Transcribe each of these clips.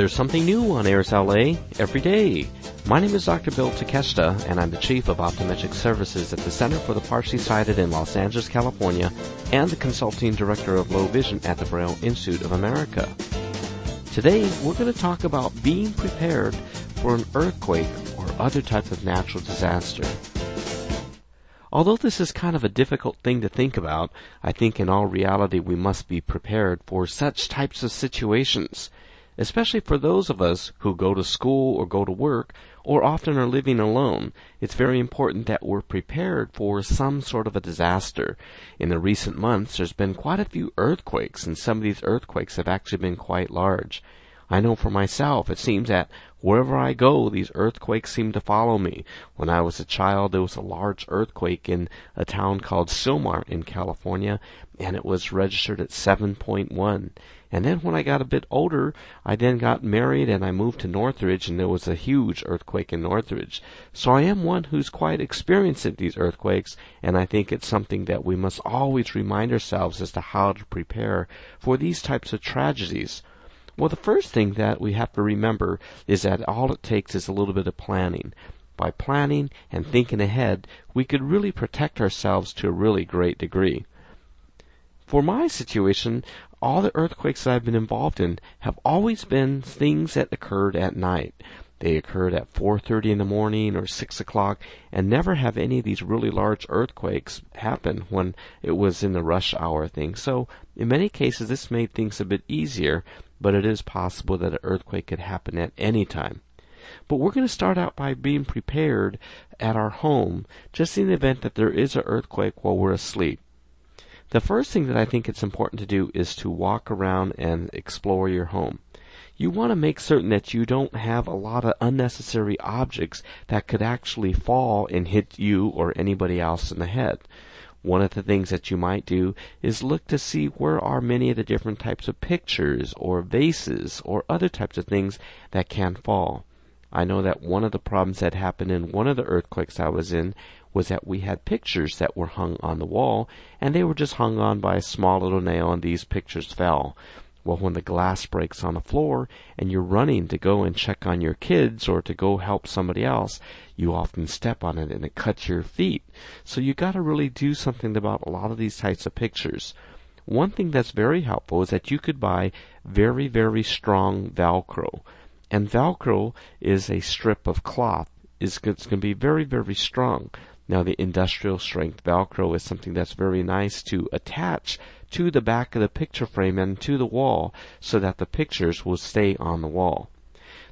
There's something new on Airs LA every day. My name is Dr. Bill Takeshita, and I'm the Chief of Optometric Services at the Center for the Partially Sighted in Los Angeles, California, and the Consulting Director of Low Vision at the Braille Institute of America. Today, we're going to talk about being prepared for an earthquake or other type of natural disaster. Although this is kind of a difficult thing to think about, I think in all reality we must be prepared for such types of situations, especially for those of us who go to school or go to work or often are living alone. It's very important that we're prepared for some sort of a disaster. In the recent months, there's been quite a few earthquakes, and some of these earthquakes have actually been quite large. I know for myself, it seems that wherever I go, these earthquakes seem to follow me. When I was a child, there was a large earthquake in a town called Sylmar in California, and it was registered at 7.1. And then when I got a bit older, I then got married and I moved to Northridge and there was a huge earthquake in Northridge. So I am one who's quite experienced at these earthquakes and I think it's something that we must always remind ourselves as to how to prepare for these types of tragedies. Well, the first thing that we have to remember is that all it takes is a little bit of planning. By planning and thinking ahead, we could really protect ourselves to a really great degree. For my situation, all the earthquakes that I've been involved in have always been things that occurred at night. They occurred at 4:30 in the morning or 6 o'clock, and never have any of these really large earthquakes happen when it was in the rush hour thing. So, in many cases, this made things a bit easier but it is possible that an earthquake could happen at any time. But we're going to start out by being prepared at our home, just in the event that there is an earthquake while we're asleep. The first thing that I think it's important to do is to walk around and explore your home. You want to make certain that you don't have a lot of unnecessary objects that could actually fall and hit you or anybody else in the head. One of the things that you might do is look to see where are many of the different types of pictures or vases or other types of things that can fall. I know that one of the problems that happened in one of the earthquakes I was in was that we had pictures that were hung on the wall and they were just hung on by a small little nail and these pictures fell. Well, when the glass breaks on the floor and you're running to go and check on your kids or to go help somebody else, you often step on it and it cuts your feet. So you gotta really do something about a lot of these types of pictures. One thing that's very helpful is that you could buy very, very strong Velcro. And Velcro is a strip of cloth. It's going to be very, very strong. Now the industrial strength Velcro is something that's very nice to attach to the back of the picture frame and to the wall so that the pictures will stay on the wall.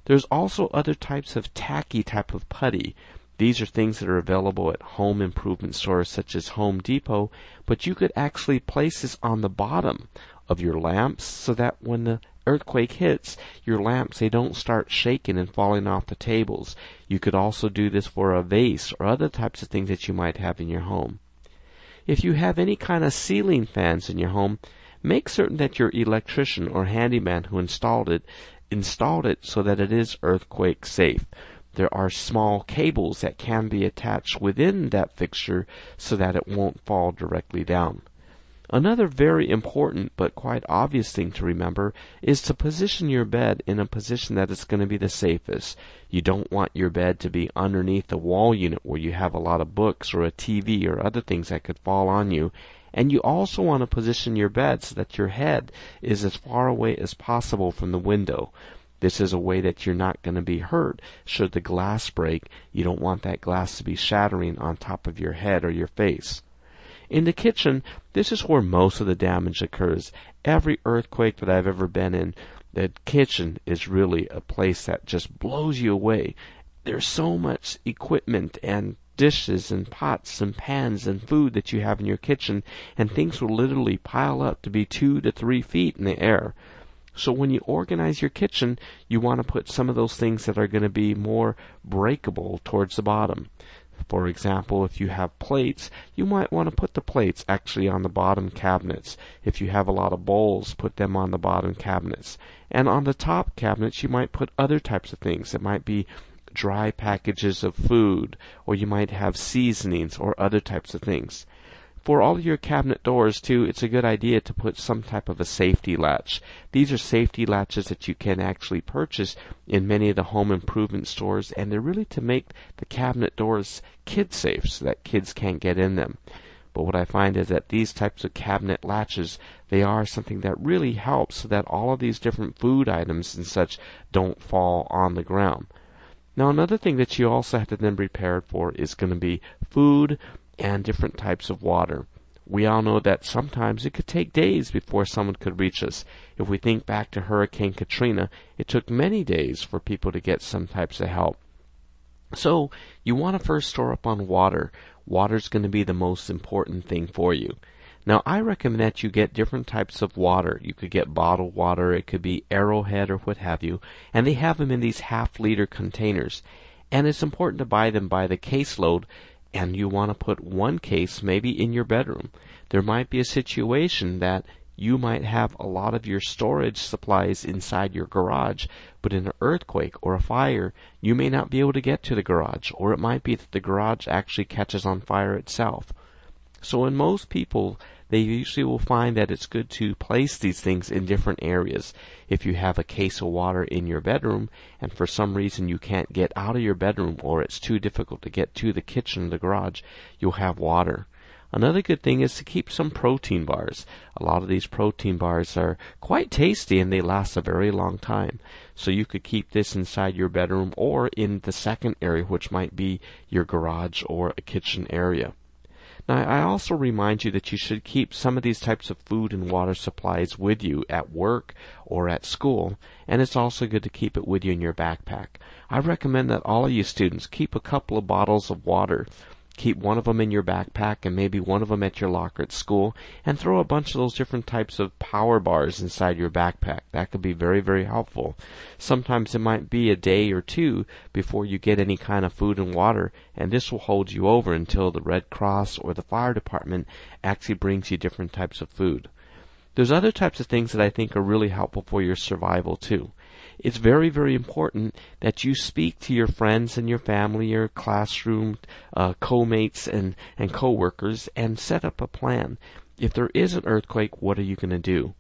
There's also other types of tacky type of putty. These are things that are available at home improvement stores such as Home Depot, but you could actually place this on the bottom of your lamps so that when the earthquake hits, your lamps they don't start shaking and falling off the tables. You could also do this for a vase or other types of things that you might have in your home. If you have any kind of ceiling fans in your home, make certain that your electrician or handyman who installed it installed it so that it is earthquake safe. There are small cables that can be attached within that fixture so that it won't fall directly down. Another very important but quite obvious thing to remember is to position your bed in a position that is going to be the safest. You don't want your bed to be underneath the wall unit where you have a lot of books or a TV or other things that could fall on you. And you also want to position your bed so that your head is as far away as possible from the window. This is a way that you're not going to be hurt should the glass break. You don't want that glass to be shattering on top of your head or your face. In the kitchen, this is where most of the damage occurs. Every earthquake that I've ever been in, the kitchen is really a place that just blows you away. There's so much equipment and dishes and pots and pans and food that you have in your kitchen, and things will literally pile up to be two to three feet in the air. So when you organize your kitchen, you want to put some of those things that are going to be more breakable towards the bottom. For example, if you have plates, you might want to put the plates actually on the bottom cabinets. If you have a lot of bowls, put them on the bottom cabinets. And on the top cabinets, you might put other types of things. It might be dry packages of food, or you might have seasonings or other types of things. For all your cabinet doors too, it's a good idea to put some type of a safety latch. These are safety latches that you can actually purchase in many of the home improvement stores and they're really to make the cabinet doors kid safe so that kids can't get in them. But what I find is that these types of cabinet latches, they are something that really helps so that all of these different food items and such don't fall on the ground. Now another thing that you also have to then be prepared for is going to be food and different types of water. We all know that sometimes it could take days before someone could reach us. If we think back to Hurricane Katrina, it took many days for people to get some types of help. So, you want to first store up on water. Water's going to be the most important thing for you. Now, I recommend that you get different types of water. You could get bottled water, it could be arrowhead or what have you, and they have them in these half liter containers. And it's important to buy them by the caseload, and you want to put one case maybe in your bedroom. There might be a situation that you might have a lot of your storage supplies inside your garage, but in an earthquake or a fire, you may not be able to get to the garage, or it might be that the garage actually catches on fire itself. So in most people, they usually will find that it's good to place these things in different areas. If you have a case of water in your bedroom and for some reason you can't get out of your bedroom or it's too difficult to get to the kitchen or the garage, you'll have water. Another good thing is to keep some protein bars. A lot of these protein bars are quite tasty and they last a very long time. So you could keep this inside your bedroom or in the second area, which might be your garage or a kitchen area. Now, I also remind you that you should keep some of these types of food and water supplies with you at work or at school, and it's also good to keep it with you in your backpack. I recommend that all of you students keep a couple of bottles of water keep one of them in your backpack and maybe one of them at your locker at school and throw a bunch of those different types of power bars inside your backpack. That could be very, very helpful. Sometimes it might be a day or two before you get any kind of food and water and this will hold you over until the Red Cross or the fire department actually brings you different types of food. There's other types of things that I think are really helpful for your survival too it's very, very important that you speak to your friends and your family, your classroom uh, co-mates and, and co-workers and set up a plan. If there is an earthquake, what are you going to do?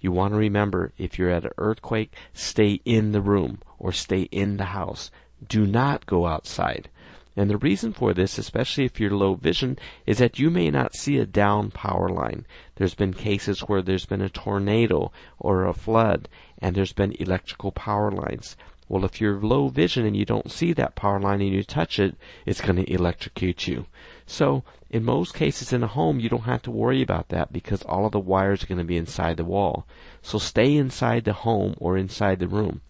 You want to remember, if you're at an earthquake, stay in the room or stay in the house. Do not go outside. And the reason for this, especially if you're low vision, is that you may not see a down power line. There's been cases where there's been a tornado or a flood and there's been electrical power lines. Well, if you're low vision and you don't see that power line and you touch it, it's going to electrocute you. So, in most cases in a home, you don't have to worry about that because all of the wires are going to be inside the wall. So stay inside the home or inside the room.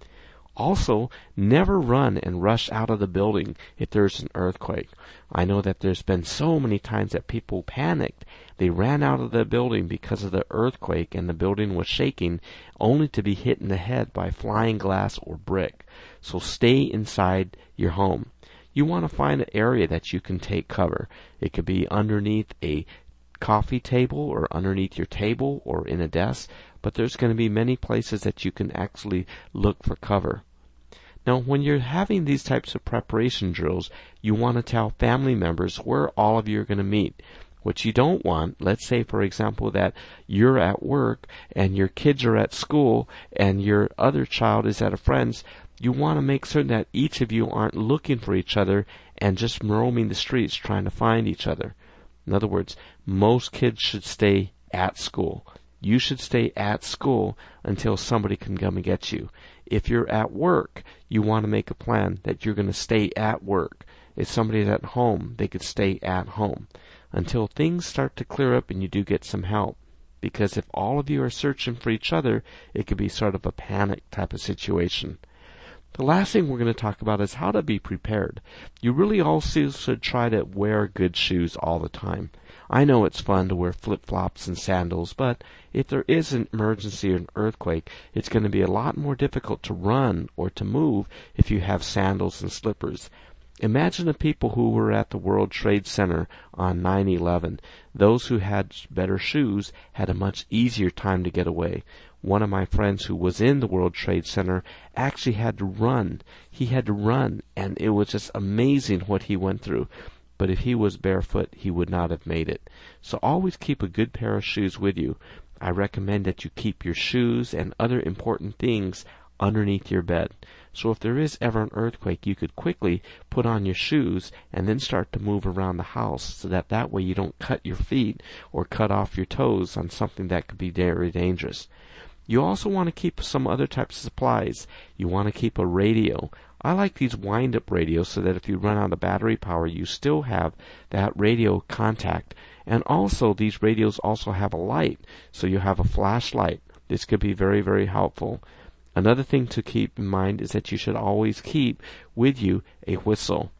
Also, never run and rush out of the building if there's an earthquake. I know that there's been so many times that people panicked. They ran out of the building because of the earthquake and the building was shaking, only to be hit in the head by flying glass or brick. So stay inside your home. You want to find an area that you can take cover. It could be underneath a coffee table or underneath your table or in a desk, but there's going to be many places that you can actually look for cover. Now, when you're having these types of preparation drills, you want to tell family members where all of you are going to meet. What you don't want, let's say for example that you're at work and your kids are at school and your other child is at a friend's, you want to make certain that each of you aren't looking for each other and just roaming the streets trying to find each other. In other words, most kids should stay at school. You should stay at school until somebody can come and get you. If you're at work, you want to make a plan that you're going to stay at work. If somebody's at home, they could stay at home until things start to clear up and you do get some help. Because if all of you are searching for each other, it could be sort of a panic type of situation. The last thing we're going to talk about is how to be prepared. You really also should try to wear good shoes all the time. I know it's fun to wear flip flops and sandals, but if there is an emergency or an earthquake, it's going to be a lot more difficult to run or to move if you have sandals and slippers. Imagine the people who were at the World Trade Center on 9-11. Those who had better shoes had a much easier time to get away one of my friends who was in the World Trade Center actually had to run. He had to run, and it was just amazing what he went through. but if he was barefoot, he would not have made it. So always keep a good pair of shoes with you. I recommend that you keep your shoes and other important things underneath your bed. So if there is ever an earthquake, you could quickly put on your shoes and then start to move around the house so that that way you don't cut your feet or cut off your toes on something that could be very dangerous. You also want to keep some other types of supplies. You want to keep a radio. I like these wind up radios so that if you run out of battery power, you still have that radio contact. And also, these radios also have a light, so you have a flashlight. This could be very, very helpful. Another thing to keep in mind is that you should always keep with you a whistle.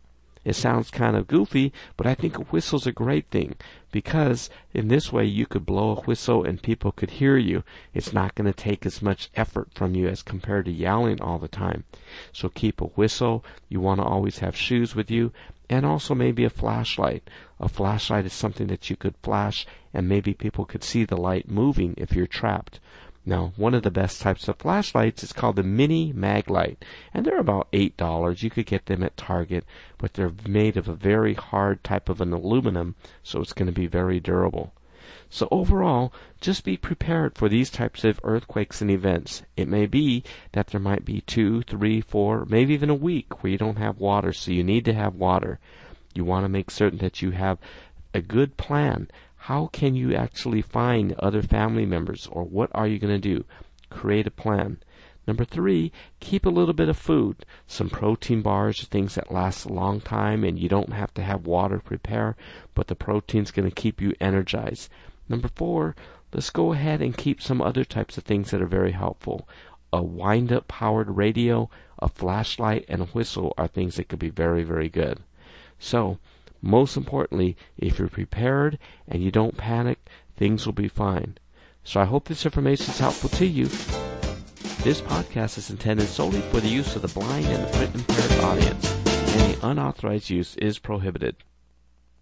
It sounds kind of goofy, but I think a whistle's a great thing because in this way you could blow a whistle and people could hear you. It's not going to take as much effort from you as compared to yelling all the time. So keep a whistle. You want to always have shoes with you and also maybe a flashlight. A flashlight is something that you could flash and maybe people could see the light moving if you're trapped. Now, one of the best types of flashlights is called the Mini Maglite, and they're about eight dollars. You could get them at Target, but they're made of a very hard type of an aluminum, so it's going to be very durable. So overall, just be prepared for these types of earthquakes and events. It may be that there might be two, three, four, maybe even a week where you don't have water, so you need to have water. You want to make certain that you have a good plan how can you actually find other family members or what are you going to do? Create a plan. Number three, keep a little bit of food. Some protein bars, things that last a long time and you don't have to have water prepare, but the protein's going to keep you energized. Number four, let's go ahead and keep some other types of things that are very helpful. A wind up powered radio, a flashlight, and a whistle are things that could be very, very good. So, most importantly, if you're prepared and you don't panic, things will be fine. So I hope this information is helpful to you. This podcast is intended solely for the use of the blind and the print impaired audience. Any unauthorized use is prohibited.